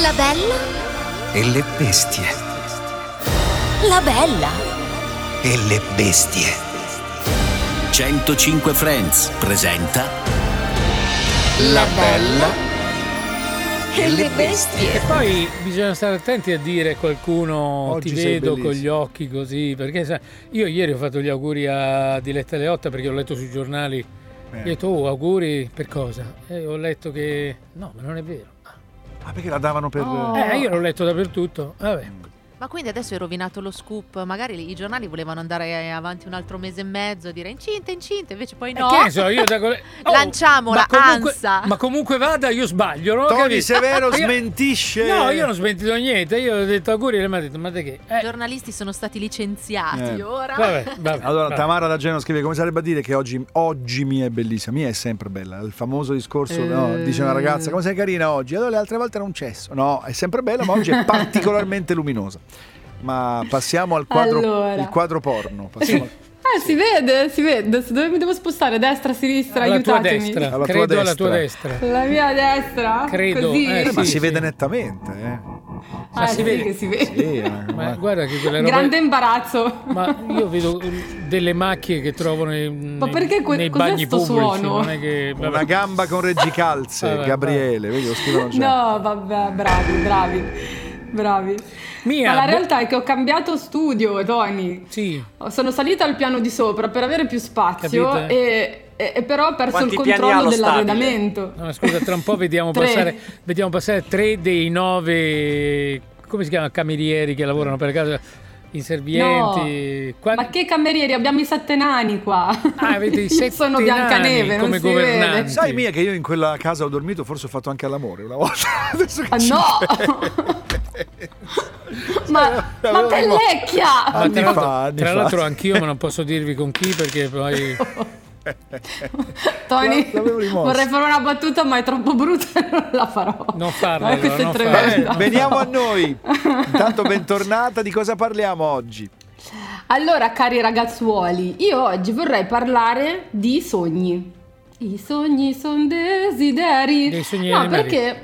La bella E le bestie. La bella E le bestie. 105 Friends presenta La bella E le bestie. E poi bisogna stare attenti a dire qualcuno Oggi ti vedo con bellissimo." gli occhi così, perché sai, io ieri ho fatto gli auguri a Diletta Leotta perché ho letto sui giornali, ho detto oh auguri per cosa? E ho letto che no, ma non è vero. Ah, perché la davano per... Oh. Eh, io l'ho letto dappertutto, vabbè. Ma quindi adesso è rovinato lo scoop? Magari i giornali volevano andare avanti un altro mese e mezzo, dire incinta, incinta, invece poi no. Eh, che ne so, io da Oh, Lanciamola, ma comunque, ansa. ma comunque vada, io sbaglio, no? Tony Capito? Severo smentisce... No, io non ho smentito niente, io ho detto auguri e lei mi ha detto ma te che? I Eh, giornalisti sono stati licenziati Eh. ora. vabbè, vabbè, Allora, vabbè. Tamara da Genova scrive come sarebbe a dire che oggi, oggi Mia è bellissima. Mia è sempre bella. Il famoso discorso, no, Eh. dice una ragazza, come sei carina oggi? Allora le altre volte era un cesso. No, è sempre bella, ma oggi è particolarmente luminosa. Ma passiamo al quadro, Allora. il quadro porno. Passiamo al- Ah, si vede, si vede. Dove mi devo spostare? Destra, sinistra, alla tua aiutatemi. destra, Alla tua credo alla tua destra. destra. La mia destra? Credo, Così. eh, Eh, ma sì, si sì. vede nettamente. Eh. Ah, si sì, vede. che si vede. Sì, eh, Ma ma- guarda che quelle robe... Grande imbarazzo. Ma io vedo delle macchie che trovo nei, Ma nei- perché que- nei cos'è bagni sto pubblici. suono? Non è che. Una gamba con reggicalze, Vabbè, Gabriele, vedi lo scrivono già. No, vabbè, bravi, bravi. Bravi. Mia, Ma la realtà è che ho cambiato studio, Tony. Sì, Sono salita al piano di sopra per avere più spazio e, e- e però ho perso Quanti il controllo lo dell'arredamento. no, scusa, tra un po' vediamo passare, vediamo passare tre dei nove, come si chiama, camerieri che lavorano per casa, inservienti. Qua- Ma che camerieri? Abbiamo i sette nani qua. Ah, avete i sette Sono Biancaneve, come governanti. Sai Mia che io in quella casa ho dormito, forse ho fatto anche all'amore una volta. Adesso che Ah, no! Ma, ma pellecchia! Ma tra l'altro, fa, tra fa. l'altro anch'io, ma non posso dirvi con chi perché poi... Tony, vorrei fare una battuta, ma è troppo brutta e non la farò. Non farla, allora, non farla. tremenda. Eh, veniamo a noi. Intanto bentornata, di cosa parliamo oggi? Allora, cari ragazzuoli, io oggi vorrei parlare di sogni. I sogni sono desideri. Dei sogni No, perché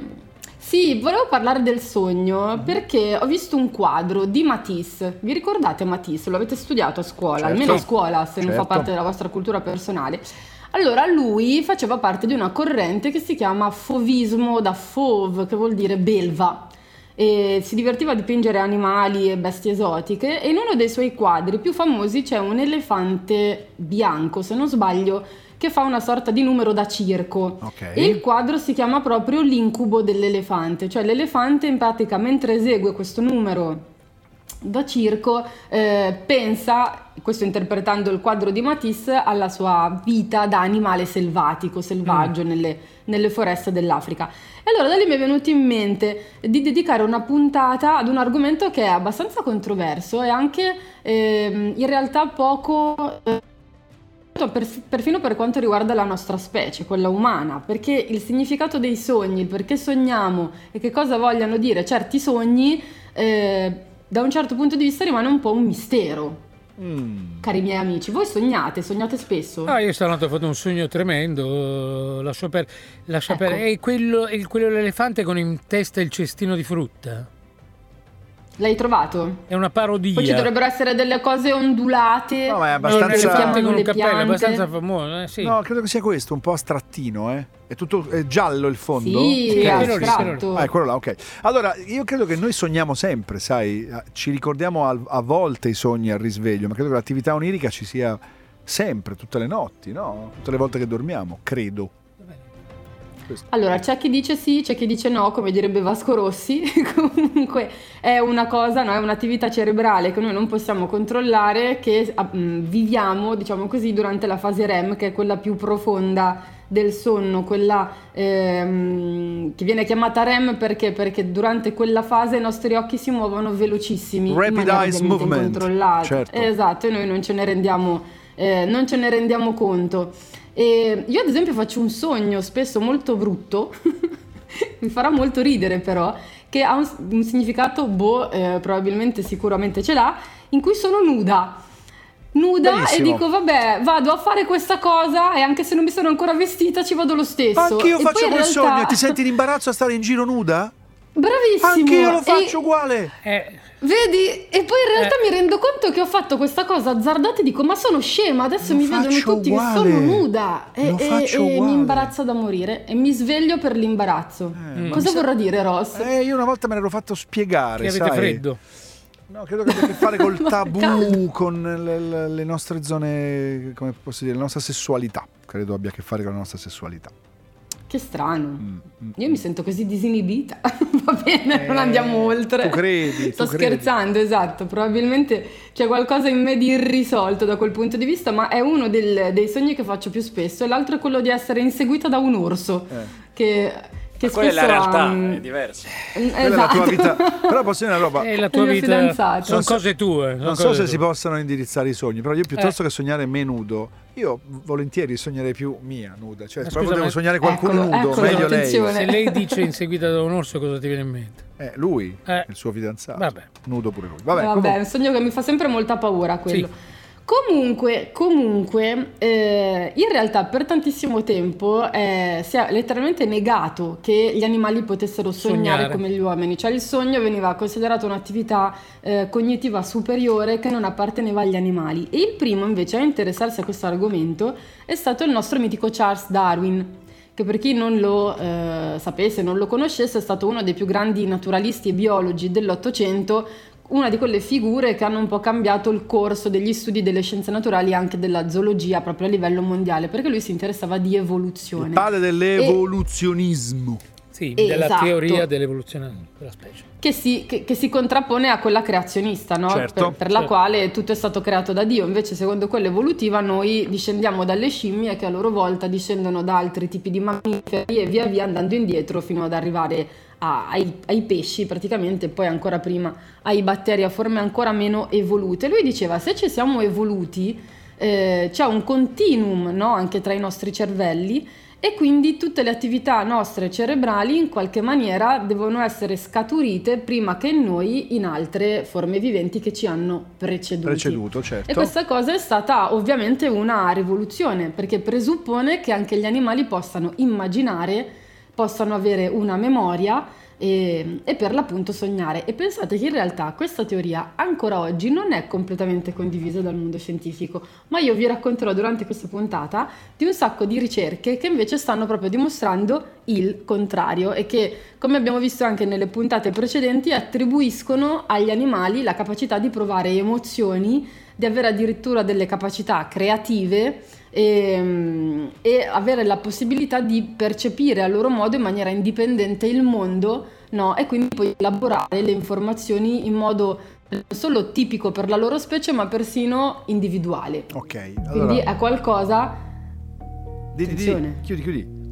sì, volevo parlare del sogno perché ho visto un quadro di Matisse. Vi ricordate Matisse? Lo avete studiato a scuola, Certo. almeno a scuola, se non fa Certo. parte della vostra cultura personale. Allora, lui faceva parte di una corrente che si chiama Fauvismo da Fauve, che vuol dire belva. E si divertiva a dipingere animali e bestie esotiche e in uno dei suoi quadri più famosi c'è un elefante bianco, se non sbaglio, che fa una sorta di numero da circo. Ok. E il quadro si chiama proprio l'incubo dell'elefante, cioè l'elefante in pratica mentre esegue questo numero da circo eh, pensa, questo interpretando il quadro di Matisse, alla sua vita da animale selvatico, selvaggio nelle, nelle foreste dell'Africa. E allora da lì mi è venuto in mente di dedicare una puntata ad un argomento che è abbastanza controverso e anche ehm, in realtà poco... eh, per- perfino per quanto riguarda la nostra specie, quella umana, perché il significato dei sogni, il perché sogniamo e che cosa vogliano dire certi sogni, eh, da un certo punto di vista rimane un po' un mistero. Mm. Cari miei amici, voi sognate, sognate spesso? Ah, io stanotte ho fatto un sogno tremendo, lascio per, lascia Ecco. per- è quello, è quello dell'elefante con in testa il cestino di frutta. L'hai trovato? È una parodia. Poi ci dovrebbero essere delle cose ondulate. No, ma è No, abbastanza... l'elefante con un cappello, è abbastanza famoso, eh, sì. No, credo che sia questo, un po' astrattino, eh. È tutto è giallo il fondo? Sì, Sì, è quello. Ah, è quello là, ok. Allora, io credo che noi sogniamo sempre, sai, ci ricordiamo al- a volte i sogni al risveglio, ma credo che l'attività onirica ci sia sempre, tutte le notti, no? Tutte le volte che dormiamo, credo. Allora, c'è chi dice sì, c'è chi dice no, come direbbe Vasco Rossi. Comunque è una cosa, no? è un'attività cerebrale che noi non possiamo controllare, che ah, mh, viviamo, diciamo così, durante la fase REM, che è quella più profonda del sonno, quella ehm, che viene chiamata REM perché? Perché durante quella fase i nostri occhi si muovono velocissimi, Rapid ovviamente movement, certo. Esatto, e noi non ce ne rendiamo, eh, non ce ne rendiamo conto. E io ad esempio faccio un sogno spesso molto brutto, mi farà molto ridere però, che ha un, un significato, boh, eh, probabilmente sicuramente ce l'ha, in cui sono nuda. nuda Benissimo. e dico vabbè vado a fare questa cosa e anche se non mi sono ancora vestita ci vado lo stesso. Anch'io E faccio poi in quel realtà- sogno. Ti senti in imbarazzo a stare in giro nuda? Bravissimo. Anch'io lo E- faccio uguale. Eh, Vedi? E poi in realtà Eh. mi rendo conto che ho fatto questa cosa azzardata e dico ma sono scema, adesso Lo mi vedono tutti uguale. che sono nuda e, Lo e- e mi imbarazza da morire e mi sveglio per l'imbarazzo. ma Cosa mi sa- vorrà dire Ross? Eh, io una volta me l'ero fatto spiegare. che avete sai. freddo. No, credo che abbia a che fare col tabù, caldo. con le, le- le nostre zone, come posso dire, la nostra sessualità. Credo abbia a che fare con la nostra sessualità. Che strano. Mm, mm. Io mi sento così disinibita. Va bene, non Eh, andiamo oltre. tu credi, Sto tu credi. scherzando, esatto. Probabilmente c'è qualcosa in me di irrisolto da quel punto di vista, ma è uno del- dei sogni che faccio più spesso. E l'altro è quello di essere inseguita da un orso. Eh. Che, che Quella è la realtà, mm, è diversa. Quella è la tua vita. Però posso dire una roba. È la tua vita. fidanzato. Sono cose tue. sono Non so se tue. si possano indirizzare i sogni, però io piuttosto Eh. che sognare me nudo, io volentieri sognerei più mia nuda. Cioè, proprio devo sognare qualcuno Eccolo, nudo, eccolo, meglio attenzione. lei. Se lei dice inseguita da un orso, cosa ti viene in mente? Eh, lui, Eh. il suo fidanzato. Vabbè. Nudo pure lui. Vabbè, Vabbè, è un sogno che mi fa sempre molta paura quello. Sì. Comunque, comunque, eh, in realtà per tantissimo tempo eh, si è letteralmente negato che gli animali potessero sognare, Sognare. come gli uomini, cioè il sogno veniva considerato un'attività eh, cognitiva superiore che non apparteneva agli animali. E il primo invece a interessarsi a questo argomento è stato il nostro mitico Charles Darwin, che per chi non lo eh, sapesse, non lo conoscesse, è stato uno dei più grandi naturalisti e biologi dell'Ottocento, una di quelle figure che hanno un po' cambiato il corso degli studi delle scienze naturali e anche della zoologia proprio a livello mondiale, perché lui si interessava di evoluzione. il padre dell'evoluzionismo. Sì, Eh, della esatto. teoria dell'evoluzione della specie. che si, che- che si contrappone a quella creazionista, no? Certo, per, per la certo. quale tutto è stato creato da Dio. Invece, secondo quella evolutiva, noi discendiamo dalle scimmie che a loro volta discendono da altri tipi di mammiferi e via via andando indietro fino ad arrivare a- ai, ai pesci, praticamente, e poi ancora prima ai batteri a forme ancora meno evolute. Lui diceva: se ci siamo evoluti, eh, c'è un continuum no? anche tra i nostri cervelli e quindi tutte le attività nostre cerebrali in qualche maniera devono essere scaturite prima che noi in altre forme viventi che ci hanno preceduti. Preceduto, certo. E questa cosa è stata ovviamente una rivoluzione perché presuppone che anche gli animali possano immaginare, possano avere una memoria e, e per l'appunto sognare. E pensate che in realtà questa teoria ancora oggi non è completamente condivisa dal mondo scientifico, ma io vi racconterò durante questa puntata di un sacco di ricerche che invece stanno proprio dimostrando il contrario e che, come abbiamo visto anche nelle puntate precedenti, attribuiscono agli animali la capacità di provare emozioni, di avere addirittura delle capacità creative e, e avere la possibilità di percepire a loro modo in maniera indipendente il mondo no? e quindi poi elaborare le informazioni in modo non solo tipico per la loro specie ma persino individuale. Ok, Quindi allora. è qualcosa... di- di- di- chiudi, chiudi.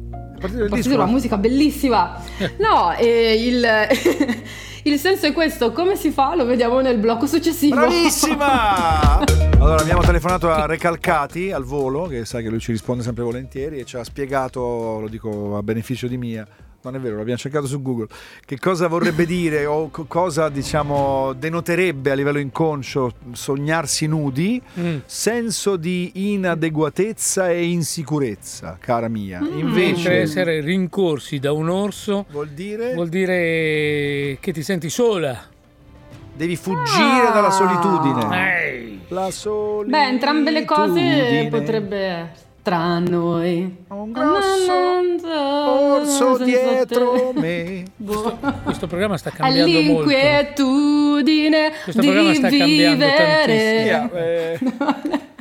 Partito dire una musica bellissima? No, e il, il senso è questo, come si fa lo vediamo nel blocco successivo. Bravissima! Allora abbiamo telefonato a Recalcati al volo, che sai che lui ci risponde sempre volentieri e ci ha spiegato, lo dico a beneficio di mia, non è vero, l'abbiamo cercato su Google, che cosa vorrebbe dire o co- cosa diciamo denoterebbe a livello inconscio sognarsi nudi, Mm. senso di inadeguatezza e insicurezza, cara mia. Mm. Mentre Invece essere rincorsi da un orso vuol dire vuol dire che ti senti sola. devi fuggire dalla solitudine. Ehi. La solitudine. Beh, entrambe le cose potrebbe tra noi. un grosso orso dietro me. Boh. Questo programma sta cambiando molto. All'inquietudine Questo di programma sta cambiando vivere. Via, eh,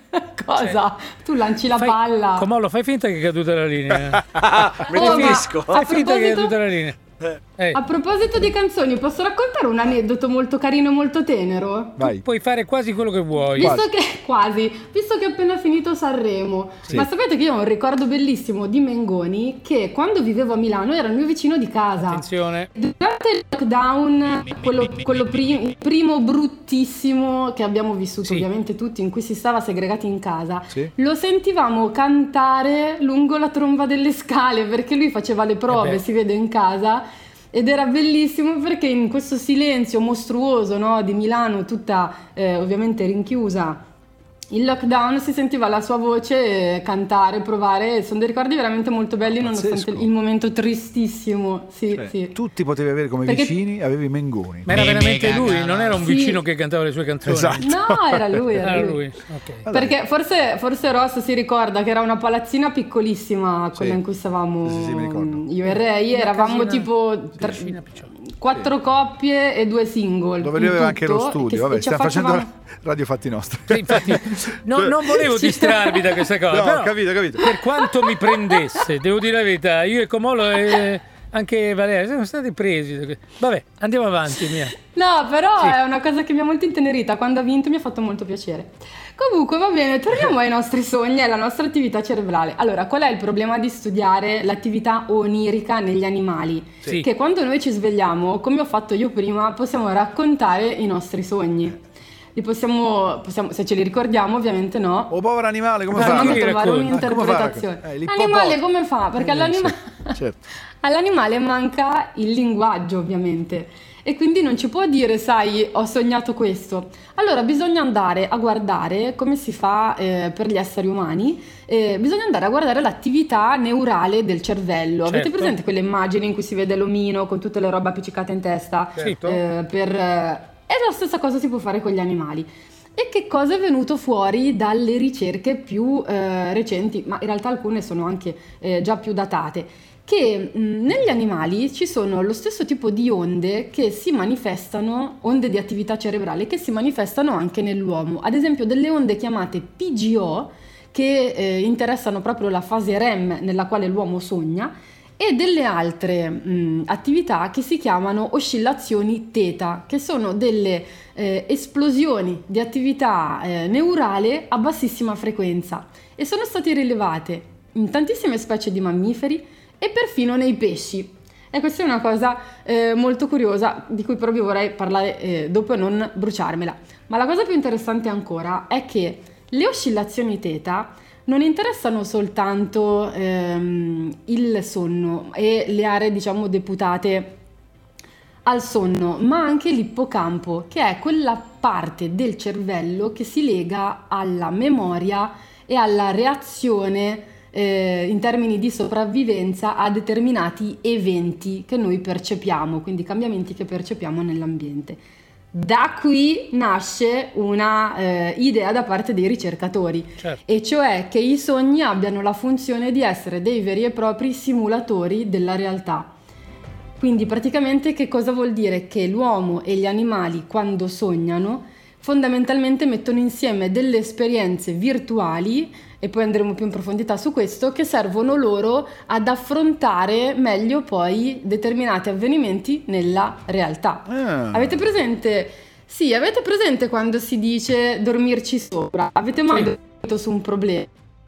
Cosa? Tu lanci la Fai- palla. Comollo, fai finta che è caduta la linea. Me Oh, ne finisco. a Fai finta che è caduta la linea. Eh, A proposito di canzoni, posso raccontare un aneddoto molto carino e molto tenero? Vai. puoi fare quasi quello che vuoi. Visto che quasi, visto che ho appena finito Sanremo, Sì. ma sapete che io ho un ricordo bellissimo di Mengoni che quando vivevo a Milano era il mio vicino di casa. Attenzione. Durante il lockdown, quello, quello pri- il primo bruttissimo che abbiamo vissuto Sì. ovviamente tutti, in cui si stava segregati in casa, Sì. lo sentivamo cantare lungo la tromba delle scale perché lui faceva le Eh prove, beh. si vede in casa. Ed era bellissimo perché in questo silenzio mostruoso no, di Milano, tutta eh, ovviamente rinchiusa il lockdown si sentiva la sua voce eh, cantare, provare, sono dei ricordi veramente molto belli nonostante Pazzesco. il momento tristissimo. Sì, Cioè, sì. Tutti potevi avere come Perché- vicini, avevi Mengoni. Ma era Me- veramente lui, non era un Sì. vicino che cantava le sue canzoni. Esatto. No, era lui, era, Era lui. lui. Ok. Perché forse, forse Ross si ricorda che era una palazzina piccolissima quella Sì. in cui stavamo Sì, sì, sì, mi ricordo. io e Ray, eravamo casina tipo tre- picciola. Quattro coppie e due single. Dove lui aveva anche lo studio. Vabbè, ci stiamo facendo facevamo- radio fatti nostri. Sì, infatti, no- non volevo distrarvi da questa cosa. No, capito, capito. Per quanto mi prendesse, devo dire la verità, io e Comolo e anche Valeria siamo stati presi. Vabbè, andiamo avanti, mia. No, però Sì. è una cosa che mi ha molto intenerita. Quando ha vinto mi ha fatto molto piacere. Comunque, va bene, torniamo ai nostri sogni e alla nostra attività cerebrale. Allora, qual è il problema di studiare l'attività onirica negli animali? Sì. Che quando noi ci svegliamo, come ho fatto io prima, possiamo raccontare i nostri sogni. Li possiamo, possiamo- se ce li ricordiamo, ovviamente no. Oh, povero animale, come fa? Dobbiamo trovare racconta? un'interpretazione. Ah, come fa? Eh. L'animale come fa? Perché Eh, all'anima- certo. all'animale manca il linguaggio, ovviamente. E quindi non ci può dire, sai, ho sognato questo. Allora bisogna andare a guardare come si fa eh, per gli esseri umani, eh, bisogna andare a guardare l'attività neurale del cervello. Avete Certo. presente quelle immagini in cui si vede l'omino con tutte le robe appiccicate in testa? Certo. Eh, per, eh, e la stessa cosa si può fare con gli animali. E che cosa è venuto fuori dalle ricerche più eh, recenti, ma in realtà alcune sono anche eh, già più datate? Che mh, negli animali ci sono lo stesso tipo di onde che si manifestano, onde di attività cerebrale, che si manifestano anche nell'uomo. Ad esempio delle onde chiamate PGO, che eh, interessano proprio la fase REM nella quale l'uomo sogna, e delle altre mh, attività che si chiamano oscillazioni teta, che sono delle eh, esplosioni di attività eh, neurale a bassissima frequenza e sono state rilevate in tantissime specie di mammiferi e perfino nei pesci. E questa è una cosa eh, molto curiosa di cui vi vorrei parlare eh, dopo e non bruciarmela. Ma la cosa più interessante ancora è che le oscillazioni teta non interessano soltanto ehm, il sonno e le aree diciamo deputate al sonno, ma anche l'ippocampo, che è quella parte del cervello che si lega alla memoria e alla reazione eh, in termini di sopravvivenza a determinati eventi che noi percepiamo, quindi cambiamenti che percepiamo nell'ambiente. Da qui nasce una eh, idea da parte dei ricercatori, Certo. e cioè che i sogni abbiano la funzione di essere dei veri e propri simulatori della realtà. Quindi praticamente che cosa vuol dire? Che l'uomo e gli animali quando sognano fondamentalmente mettono insieme delle esperienze virtuali e poi andremo più in profondità su questo che servono loro ad affrontare meglio poi determinati avvenimenti nella realtà. Ah. Avete presente? Sì, avete presente quando si dice dormirci sopra? Avete mai Sì. dormito su un problema?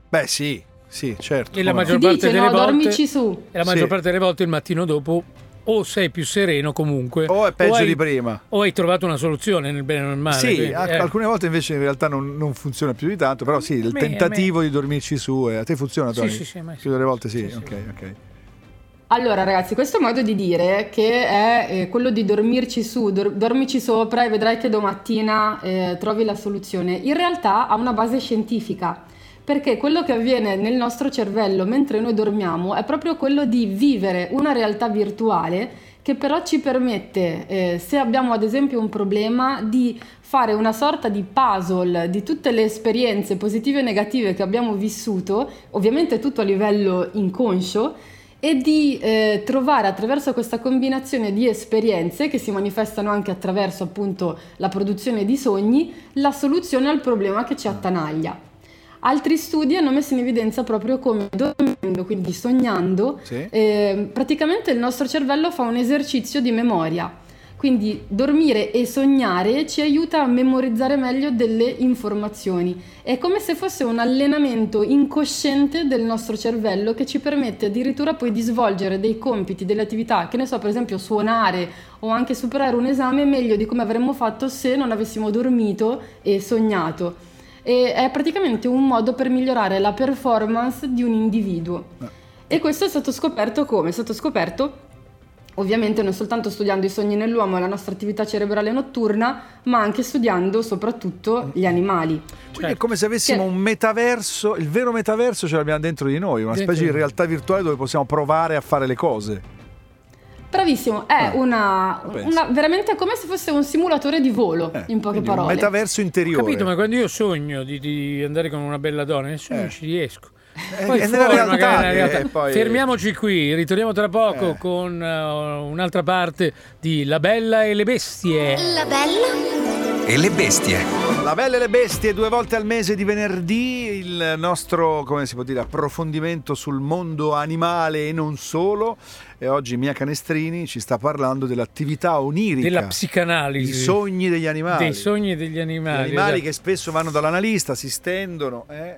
Beh, sì, sì, certo. E la no. Si maggior parte dice delle no, volte dormici su. E la maggior Sì. parte delle volte il mattino dopo o sei più sereno comunque O è peggio hai- di prima. o hai trovato una soluzione nel bene o nel male. Sì, quindi, a- eh. alcune volte invece in realtà non, non funziona più di tanto, però sì, il me- tentativo di dormirci su, eh, a te funziona, Sì, Tony? sì, sì, sì. Più delle volte sì, Sì, sì. ok, ok. Allora ragazzi, questo modo di dire che è eh, quello di dormirci su, dor- dormici sopra e vedrai che domattina eh, trovi la soluzione, in realtà ha una base scientifica, perché quello che avviene nel nostro cervello mentre noi dormiamo è proprio quello di vivere una realtà virtuale che però ci permette, eh, se abbiamo ad esempio un problema, di fare una sorta di puzzle di tutte le esperienze positive e negative che abbiamo vissuto, ovviamente tutto a livello inconscio, e di eh, trovare attraverso questa combinazione di esperienze che si manifestano anche attraverso appunto la produzione di sogni la soluzione al problema che ci attanaglia. Altri studi hanno messo in evidenza proprio come dormendo, quindi sognando, Sì. eh, praticamente il nostro cervello fa un esercizio di memoria. Quindi dormire e sognare ci aiuta a memorizzare meglio delle informazioni. È come se fosse un allenamento incosciente del nostro cervello che ci permette addirittura poi di svolgere dei compiti, delle attività, che ne so, per esempio suonare o anche superare un esame meglio di come avremmo fatto se non avessimo dormito e sognato. E è praticamente un modo per migliorare la performance di un individuo. E questo è stato scoperto come? È stato scoperto ovviamente non soltanto studiando i sogni nell'uomo e la nostra attività cerebrale notturna, ma anche studiando soprattutto gli animali. Quindi è come se avessimo Che- un metaverso, il vero metaverso ce l'abbiamo dentro di noi, una Dentro specie di realtà virtuale dove possiamo provare a fare le cose. Bravissimo, è Ah, una, una- veramente come se fosse un simulatore di volo, Eh, in poche quindi Un parole. metaverso Ho interiore. capito, ma quando io sogno di, di andare con una bella donna, nel sogno Eh. ci riesco. Eh, Poi è nella fuori realtà realtà. poi- Fermiamoci qui, ritorniamo tra poco Eh. con eh, un'altra parte di La Bella e le Bestie. La bella, E le bestie. La Belle e le Bestie, due volte al mese di venerdì, il nostro, come si può dire, approfondimento sul mondo animale e non solo. E oggi Mia Canestrini ci sta parlando dell'attività onirica, Della psicanalisi. i sogni degli animali. Dei sogni degli Gli animali. animali esatto. che spesso vanno dall'analista, si stendono, eh,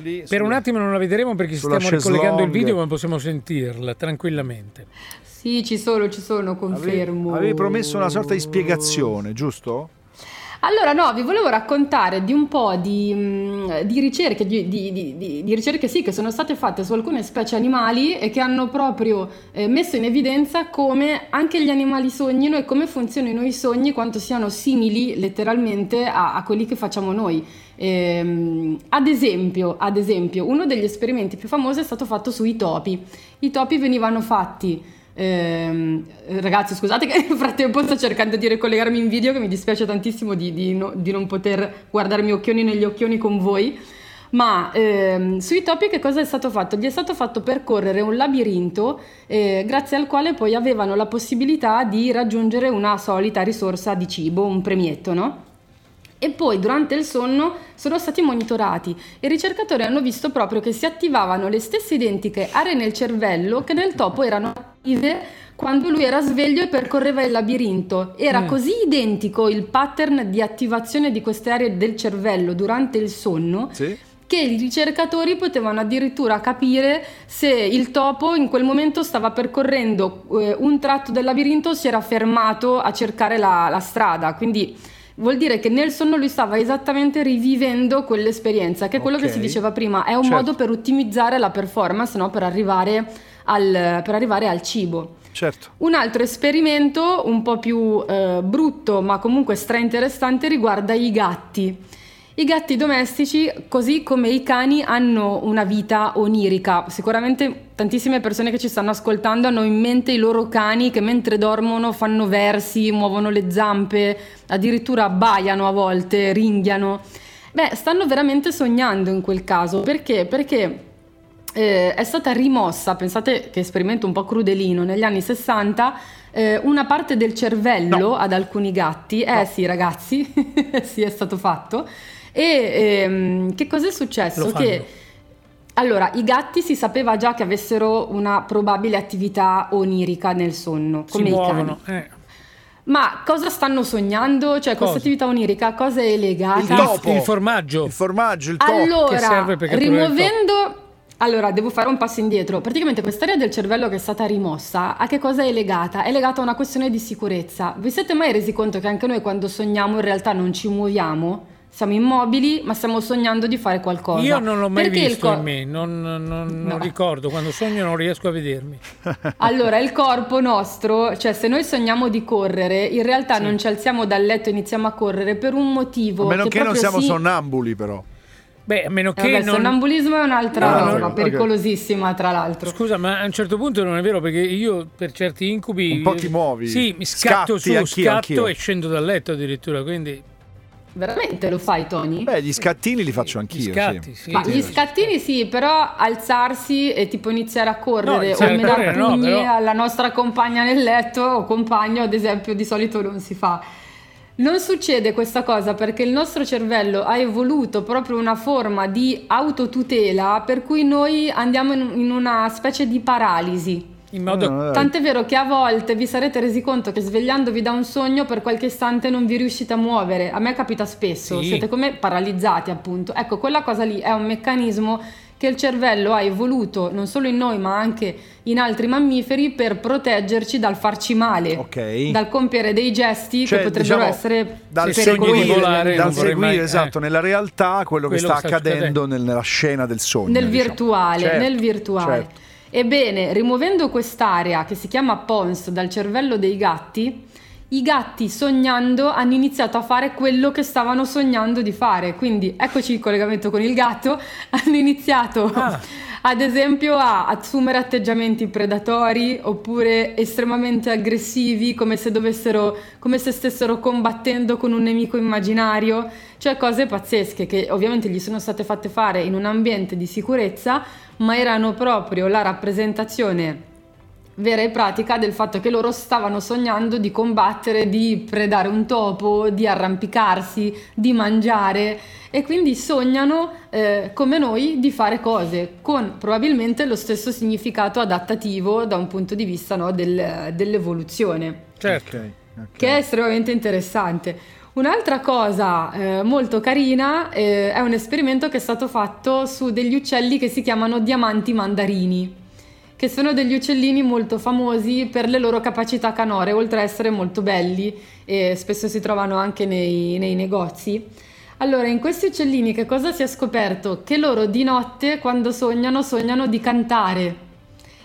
lì Per un sulla- attimo non la vedremo perché stiamo ricollegando il video ma possiamo sentirla tranquillamente. Sì, ci sono, ci sono, confermo. Avevi, avevi promesso una sorta di spiegazione, giusto? Allora, no, vi volevo raccontare di un po' di, mh, di ricerche, di, di- di- ricerche sì, che sono state fatte su alcune specie animali e che hanno proprio eh, messo in evidenza come anche gli animali sognino e come funzionino i sogni, quanto siano simili letteralmente a, a quelli che facciamo noi. Ehm, ad, esempio, ad esempio, uno degli esperimenti più famosi è stato fatto sui topi. I topi venivano fatti Ehm, ragazzi, scusate che nel frattempo sto cercando di ricollegarmi in video, che mi dispiace tantissimo di, di no- di non poter guardarmi occhioni negli occhioni con voi. Ma ehm, sui topi che cosa è stato fatto? Gli è stato fatto percorrere un labirinto eh, grazie al quale poi avevano la possibilità di raggiungere una solita risorsa di cibo, un premietto, no? E poi durante il sonno sono stati monitorati e i ricercatori hanno visto proprio che si attivavano le stesse identiche aree nel cervello che nel topo erano quando lui era sveglio e percorreva il labirinto. Era Mm. così identico il pattern di attivazione di queste aree del cervello durante il sonno Sì. che i ricercatori potevano addirittura capire se il topo in quel momento stava percorrendo eh, un tratto del labirinto o si era fermato a cercare la, la strada. Quindi vuol dire che nel sonno lui stava esattamente rivivendo quell'esperienza, che è quello Ok. che si diceva prima, è un Certo. modo per ottimizzare la performance, no? per, arrivare al, per arrivare al cibo. Certo. Un altro esperimento un po' più eh, brutto ma comunque stra-interessante riguarda i gatti. I gatti domestici, così come i cani, hanno una vita onirica. Sicuramente tantissime persone che ci stanno ascoltando hanno in mente i loro cani che mentre dormono fanno versi, muovono le zampe, addirittura abbaiano a volte, ringhiano. Beh, stanno veramente sognando in quel caso. Perché? Perché eh, è stata rimossa, pensate che esperimento un po' crudelino, negli anni 60 eh, una parte del cervello ad alcuni gatti. Eh sì ragazzi, sì è stato fatto. E ehm, che cosa è successo? Che allora, i gatti si sapeva già che avessero una probabile attività onirica nel sonno, Si come i muovono. cani. eh. Ma cosa stanno sognando? Cioè, questa Cosa? attività onirica a cosa è legata? Il topo. Il formaggio. Il formaggio, il topo. Allora, Che serve per catturare il rimuovendo... Allora, devo fare un passo indietro. Praticamente quest'area del cervello che è stata rimossa, a che cosa è legata? È legata a una questione di sicurezza. Vi siete mai resi conto che anche noi quando sogniamo in realtà non ci muoviamo? Siamo immobili, ma stiamo sognando di fare qualcosa. Io non l'ho mai Perché il visto cor- in me, non, non- non No. ricordo, quando sogno non riesco a vedermi. Allora, il corpo nostro, cioè se noi sogniamo di correre, in realtà non ci alziamo dal letto e iniziamo a correre per un motivo. A meno che non proprio siamo si- sonnambuli, però. Beh, a meno Eh, che vabbè, il non... sonnambulismo è un'altra No, roba, ok, ok. pericolosissima tra l'altro. Scusa, ma a un certo punto non è vero perché io per certi incubi... Un po' ti muovi. Sì, mi scatto Scatti, su, anch'io, scatto anch'io. e scendo dal letto addirittura, quindi... Veramente lo fai, Tony? Beh, gli scattini li faccio Gli anch'io. scatti, sì. sì. Ma gli sì. scattini sì, però alzarsi e tipo iniziare a No, correre iniziare o a menare correre no, pugni però- alla nostra compagna nel letto o compagno, ad esempio, di solito non si fa. Non succede questa cosa perché il nostro cervello ha evoluto proprio una forma di autotutela per cui noi andiamo in, una specie di paralisi. In modo... No, dai. Tant'è vero che a volte vi sarete resi conto che svegliandovi da un sogno per qualche istante non vi riuscite a muovere. A me capita spesso, Sì. siete come paralizzati appunto. Ecco, quella cosa lì è un meccanismo che il cervello ha evoluto non solo in noi ma anche in altri mammiferi per proteggerci dal farci male, Ok. dal compiere dei gesti Cioè, che potrebbero diciamo, essere dal seguire, volare, dal seguire mai- esatto, eh. nella realtà quello, che Quello sta che sta accadendo succedendo. nel- nella scena del sogno. nel diciamo. virtuale, Certo, nel virtuale. certo. Ebbene, rimuovendo quest'area che si chiama pons dal cervello dei gatti, i gatti sognando hanno iniziato a fare quello che stavano sognando di fare. Quindi eccoci il collegamento con il gatto, hanno iniziato Ah. ad esempio a assumere atteggiamenti predatori oppure estremamente aggressivi come se dovessero come se stessero combattendo con un nemico immaginario, cioè cose pazzesche che ovviamente gli sono state fatte fare in un ambiente di sicurezza, ma erano proprio la rappresentazione vera e pratica del fatto che loro stavano sognando di combattere, di predare un topo, di arrampicarsi, di mangiare e quindi sognano eh, come noi di fare cose con probabilmente lo stesso significato adattativo da un punto di vista no, del- dell'evoluzione Certo. Ok, ok. che è estremamente interessante. Un'altra cosa eh, molto carina eh, è un esperimento che è stato fatto su degli uccelli che si chiamano diamanti mandarini, che sono degli uccellini molto famosi per le loro capacità canore, oltre a essere molto belli e spesso si trovano anche nei, nei negozi. Allora, in questi uccellini che cosa si è scoperto? Che loro di notte, quando sognano, sognano di cantare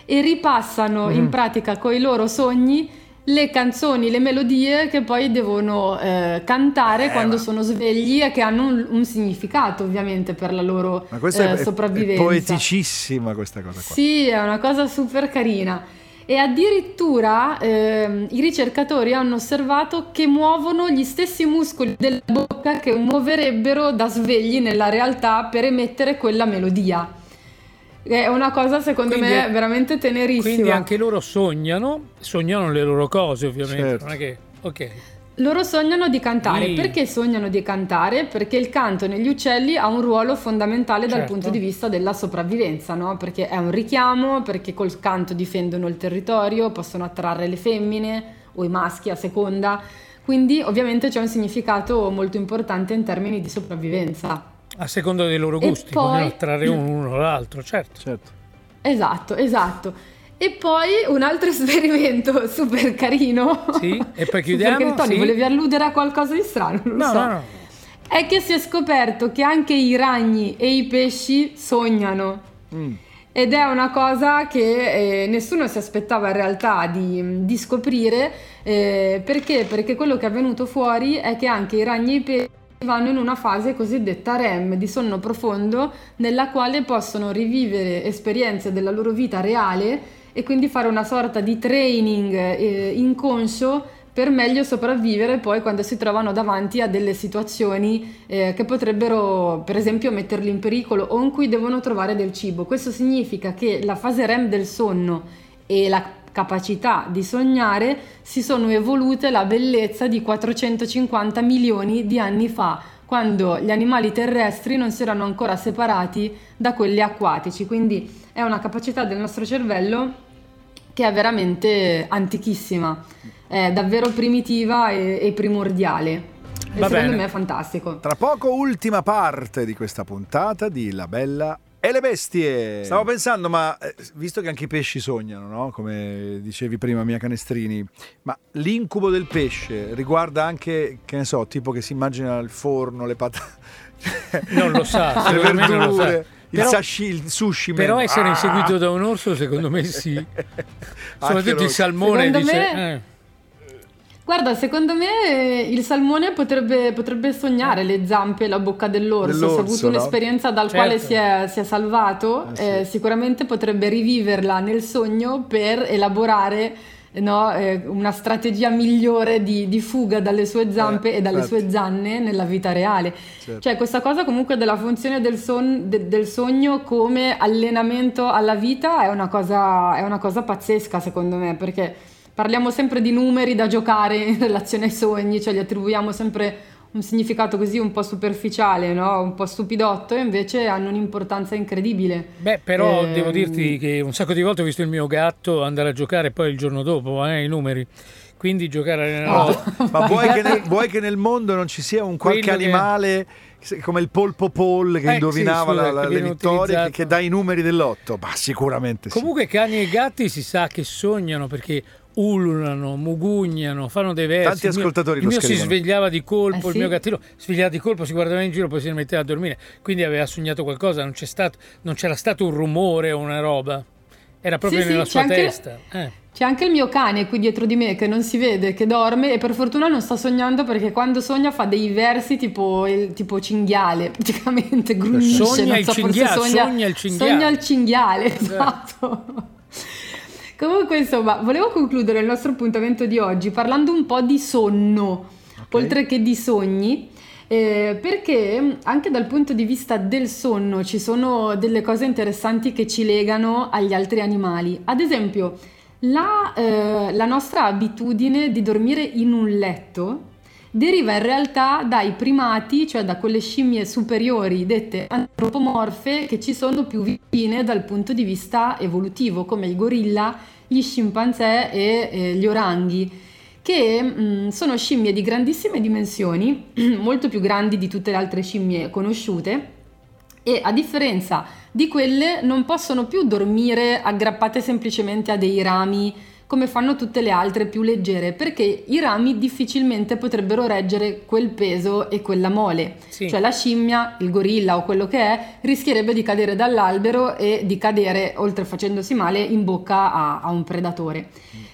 e ripassano in pratica con i loro sogni le canzoni, le melodie che poi devono eh, cantare quando sono svegli e che hanno un, un significato ovviamente per la loro Ma questa eh, è- è, è sopravvivenza. poeticissima questa cosa qua. Sì, è una cosa super carina. E addirittura ehm, i ricercatori hanno osservato che muovono gli stessi muscoli della bocca che muoverebbero da svegli nella realtà per emettere quella melodia. È una cosa secondo Quindi- me veramente tenerissima. Quindi anche loro sognano, sognano le loro cose ovviamente. Certo. Non è che, ok. Loro sognano di cantare. Sì. Perché sognano di cantare? Perché il canto negli uccelli ha un ruolo fondamentale dal Certo. punto di vista della sopravvivenza, no? Perché è un richiamo, perché col canto difendono il territorio, possono attrarre le femmine o i maschi a seconda. Quindi ovviamente c'è un significato molto importante in termini di sopravvivenza. A seconda dei loro E gusti, poi- vogliono attrarre uno, uno o l'altro, certo. Certo. Esatto, esatto. E poi un altro esperimento super carino. Sì, e poi chiudiamo, carino. Tony, sì. volevi alludere a qualcosa di strano? Non lo No, so. no, no. È che si è scoperto che anche i ragni e i pesci sognano. Mm. Ed è una cosa che eh, nessuno si aspettava in realtà di, di scoprire, eh, perché? Perché quello che è venuto fuori è che anche i ragni e i pesci vanno in una fase cosiddetta REM, di sonno profondo, nella quale possono rivivere esperienze della loro vita reale e quindi fare una sorta di training eh, inconscio per meglio sopravvivere poi quando si trovano davanti a delle situazioni eh, che potrebbero per esempio metterli in pericolo o in cui devono trovare del cibo. Questo significa che la fase REM del sonno e la capacità di sognare si sono evolute alla bellezza di 450 milioni di anni fa, quando gli animali terrestri non si erano ancora separati da quelli acquatici. Quindi è una capacità del nostro cervello che è veramente antichissima, è davvero primitiva e, e primordiale. E Va secondo bene. me è fantastico. Tra poco ultima parte di questa puntata di La Bella e le Bestie. Stavo pensando, ma eh, visto che anche i pesci sognano, no? come dicevi prima, Mia Canestrini, ma l'incubo del pesce riguarda anche, che ne so, tipo che si immagina il forno, le patate, Non lo sa, le lo sa. verdure, il, Però- sashi, il sushi. Però man. essere Ah! inseguito da un orso, secondo me sì. Soprattutto il salmone Secondo dice... me- eh, Guarda, secondo me eh, il salmone potrebbe, potrebbe sognare le zampe e la bocca dell'orso. Se ha Dell'orso, avuto no? un'esperienza dal Certo. quale si è, si è salvato, Eh, sì. eh, sicuramente potrebbe riviverla nel sogno per elaborare no, eh, una strategia migliore di, di fuga dalle sue zampe Eh, e dalle infatti. sue zanne nella vita reale. Certo. Cioè, questa cosa comunque della funzione del, son- de- del sogno come allenamento alla vita è una, cosa, è una cosa pazzesca, secondo me, perché parliamo sempre di numeri da giocare in relazione ai sogni, cioè gli attribuiamo sempre un significato così un po' superficiale, no? un po' stupidotto, e invece hanno un'importanza incredibile. Beh, però Ehm, devo dirti che un sacco di volte ho visto il mio gatto andare a giocare poi il giorno dopo, eh, i numeri. Quindi giocare nella Oh. notte. Ma vuoi che, nel, vuoi che nel mondo non ci sia un qualche Quello che- animale se- come il polpo Paul che Eh, indovinava sì, scusa, la- la- che le vittorie, che, utilizzato. che dà i numeri dell'otto? Ma sicuramente sì. Comunque cani e gatti si sa che sognano perché ululano, mugugnano, fanno dei versi. Tanti Il mio- ascoltatori il lo mio si svegliava di colpo, Eh il mio sì? gattino si svegliava di colpo, si guardava in giro, poi si rimetteva a dormire. Quindi aveva sognato qualcosa, non, c'è stato, non c'era stato un rumore o una roba. Era proprio Sì, sì, nella c'è sua anche- testa. Eh. C'è anche il mio cane qui dietro di me che non si vede, che dorme e per fortuna non sta sognando perché quando sogna fa dei versi tipo, il- tipo cinghiale, praticamente grunisce. Sogna so, cinghiale, sogna il cinghiale. Sogna il cinghiale, esatto. Comunque, insomma, volevo concludere il nostro appuntamento di oggi parlando un po' di sonno, oltre che di sogni. eh, perché anche dal punto di vista del sonno ci sono delle cose interessanti che ci legano agli altri animali. Ad esempio, la, eh, la nostra abitudine di dormire in un letto deriva in realtà dai primati, cioè da quelle scimmie superiori dette antropomorfe che ci sono più vicine dal punto di vista evolutivo, come i gorilla, gli scimpanzé e eh, gli oranghi, che mh, sono scimmie di grandissime dimensioni, molto più grandi di tutte le altre scimmie conosciute e a differenza di quelle non possono più dormire aggrappate semplicemente a dei rami come fanno tutte le altre più leggere, perché i rami difficilmente potrebbero reggere quel peso e quella mole. Sì. Cioè la scimmia, il gorilla o quello che è, rischierebbe di cadere dall'albero e di cadere, oltre facendosi male, in bocca a, a un predatore.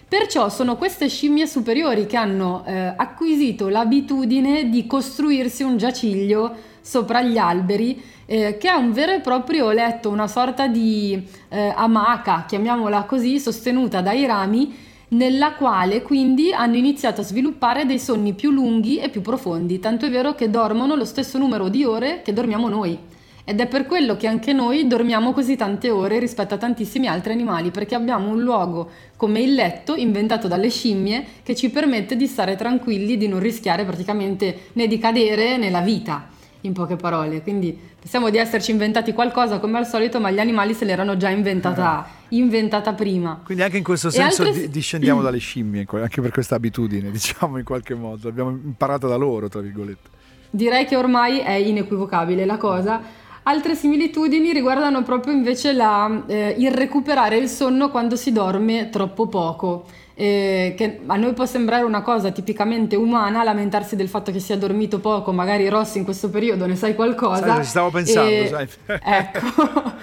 Perciò sono queste scimmie superiori che hanno eh, acquisito l'abitudine di costruirsi un giaciglio sopra gli alberi, eh, che è un vero e proprio letto, una sorta di eh, amaca, chiamiamola così, sostenuta dai rami, nella quale quindi hanno iniziato a sviluppare dei sonni più lunghi e più profondi, tanto è vero che dormono lo stesso numero di ore che dormiamo noi. Ed è per quello che anche noi dormiamo così tante ore rispetto a tantissimi altri animali, perché abbiamo un luogo come il letto inventato dalle scimmie che ci permette di stare tranquilli, di non rischiare praticamente né di cadere né la vita, in poche parole. Quindi pensiamo di esserci inventati qualcosa come al solito, ma gli animali se l'erano già inventata, inventata prima. Quindi anche in questo senso altre- di- discendiamo dalle scimmie, anche per questa abitudine, diciamo in qualche modo. Abbiamo imparato da loro, tra virgolette. Direi che ormai è inequivocabile la cosa. Altre similitudini riguardano proprio invece la, eh, il recuperare il sonno quando si dorme troppo poco. Eh, che a noi può sembrare una cosa tipicamente umana lamentarsi del fatto che si è dormito poco, magari Rossi in questo periodo ne sai qualcosa. Sai, ci stavo pensando, E- sai. Ecco.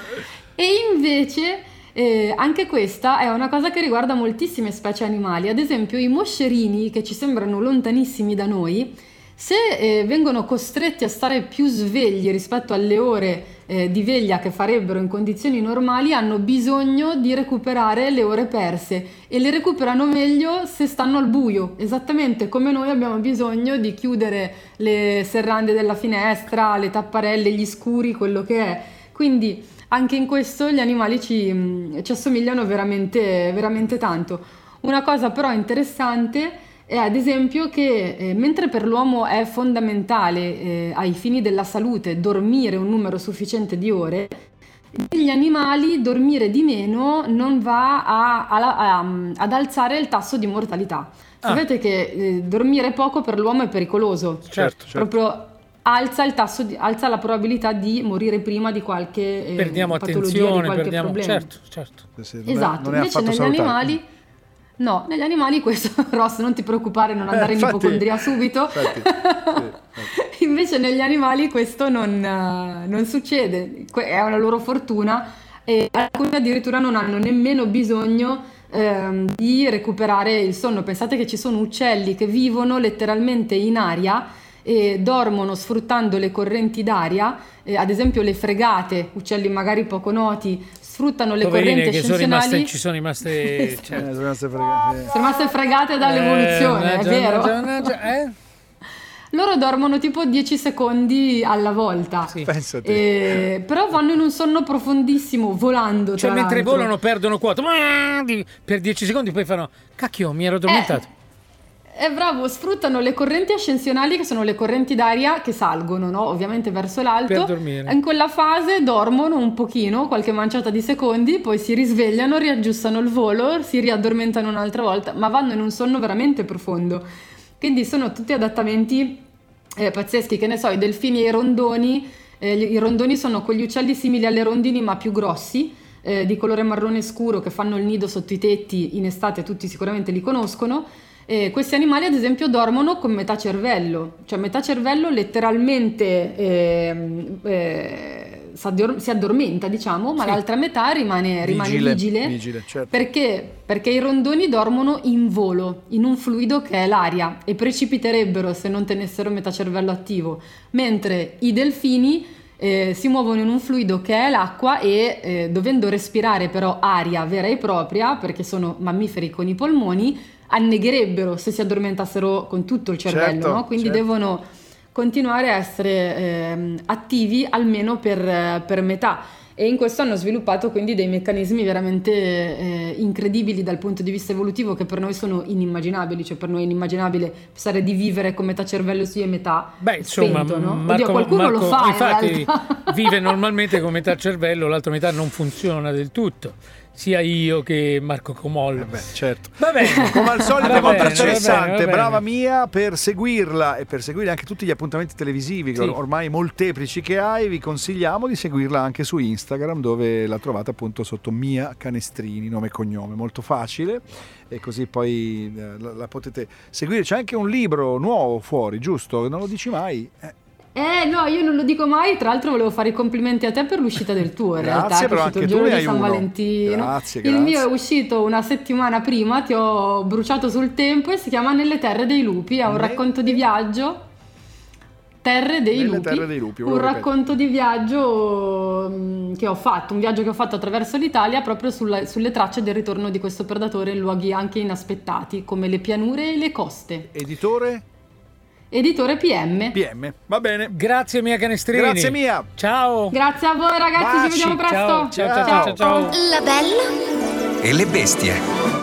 e invece eh, anche questa è una cosa che riguarda moltissime specie animali, ad esempio i moscerini che ci sembrano lontanissimi da noi, se eh, vengono costretti a stare più svegli rispetto alle ore eh, di veglia che farebbero in condizioni normali, hanno bisogno di recuperare le ore perse e le recuperano meglio se stanno al buio, esattamente come noi abbiamo bisogno di chiudere le serrande della finestra, le tapparelle, gli scuri, quello che è. Quindi anche in questo gli animali ci, mh, ci assomigliano veramente, veramente tanto. Una cosa però interessante è ad esempio che eh, mentre per l'uomo è fondamentale eh, ai fini della salute dormire un numero sufficiente di ore, negli animali dormire di meno non va a- a- a- ad alzare il tasso di mortalità. Sapete che eh, dormire poco per l'uomo è pericoloso, Certo, certo. proprio alza, il tasso di- alza la probabilità di morire prima di qualche eh, Perdiamo patologia, di attenzione, qualche perdiamo... problema. Certo, certo. Sì, sì, non è- Esatto, non è invece negli salutare. animali no, negli animali questo Ross non ti preoccupare, non andare in infatti- ipocondria subito. infatti, sì, Invece negli animali questo non, eh, non succede, è una loro fortuna e alcuni addirittura non hanno nemmeno bisogno ehm, di recuperare il sonno. Pensate che ci sono uccelli che vivono letteralmente in aria e dormono sfruttando le correnti d'aria, eh, ad esempio le fregate, uccelli magari poco noti, sfruttano le Poverine correnti che sono rimaste, ascensionali. ci sono rimaste... Eh, certo. sono rimaste fregate. Sono rimaste fregate dall'evoluzione, Eh, è vero. mannaggia, mannaggia, eh? Loro dormono tipo 10 secondi alla volta. Sì. Pensate. Eh, però vanno in un sonno profondissimo, volando. Cioè mentre l'altro. volano perdono quota per 10 secondi poi fanno cacchio mi ero addormentato Eh, bravo, sfruttano le correnti ascensionali che sono le correnti d'aria che salgono, no? ovviamente verso l'alto. Per dormire. In quella fase dormono un pochino, qualche manciata di secondi, poi si risvegliano, riaggiustano il volo, si riaddormentano un'altra volta, ma vanno in un sonno veramente profondo. Quindi sono tutti adattamenti eh, pazzeschi, che ne so, i delfini e i rondoni. eh, I rondoni sono quegli uccelli simili alle rondini ma più grossi, eh, di colore marrone scuro, che fanno il nido sotto i tetti in estate, tutti sicuramente li conoscono. Eh, questi animali, ad esempio, dormono con metà cervello, cioè metà cervello letteralmente ehm, eh, s'addor- si addormenta, diciamo, ma Sì. l'altra metà rimane, rimane Vigile, vigile. vigile, certo. Perché? Perché i rondoni dormono in volo, in un fluido che è l'aria, e precipiterebbero se non tenessero metà cervello attivo, mentre i delfini eh, si muovono in un fluido che è l'acqua e eh, dovendo respirare però aria vera e propria, perché sono mammiferi con i polmoni, annegherebbero se si addormentassero con tutto il cervello, Certo, no? quindi certo. devono continuare a essere ehm, attivi almeno per, eh, per metà. E in questo hanno sviluppato quindi dei meccanismi veramente eh, incredibili dal punto di vista evolutivo che per noi sono inimmaginabili, cioè per noi è inimmaginabile pensare di vivere con metà cervello sì e metà Beh, insomma, spento, no? Oddio, Marco, qualcuno lo Marco- fa in infatti realtà. vive normalmente con metà cervello, l'altra metà non funziona del tutto, sia io che Marco Comollo. Beh, certo. Va bene. Come al solito molto interessante, brava mia per seguirla e per seguire anche tutti gli appuntamenti televisivi, Sì. or- ormai molteplici che hai, vi consigliamo di seguirla anche su Instagram dove la trovate appunto sotto Mia Canestrini, nome e cognome, molto facile e così poi eh, la, la potete seguire. C'è anche un libro nuovo fuori, giusto? Non lo dici mai? Eh, Eh no, io non lo dico mai, tra l'altro volevo fare i complimenti a te per l'uscita del tuo in Grazie, realtà, che è uscito il giorno di San uno. Valentino. Grazie, il grazie. mio è uscito una settimana prima, ti ho bruciato sul tempo e si chiama Nelle terre dei lupi, è un Nelle- racconto di viaggio. Terre dei Nelle lupi, terre dei lupi, un racconto di viaggio mm, che ho fatto, un viaggio che ho fatto attraverso l'Italia proprio sulla- sulle tracce del ritorno di questo predatore in luoghi anche inaspettati come le pianure e le coste. editore Editore PM. PM. Va bene. Grazie Mia Canestrini. Grazie Mia. Ciao. Grazie a voi ragazzi, Baci, ci vediamo presto. Ciao, ciao, ciao, ciao, ciao. La bella E le bestie.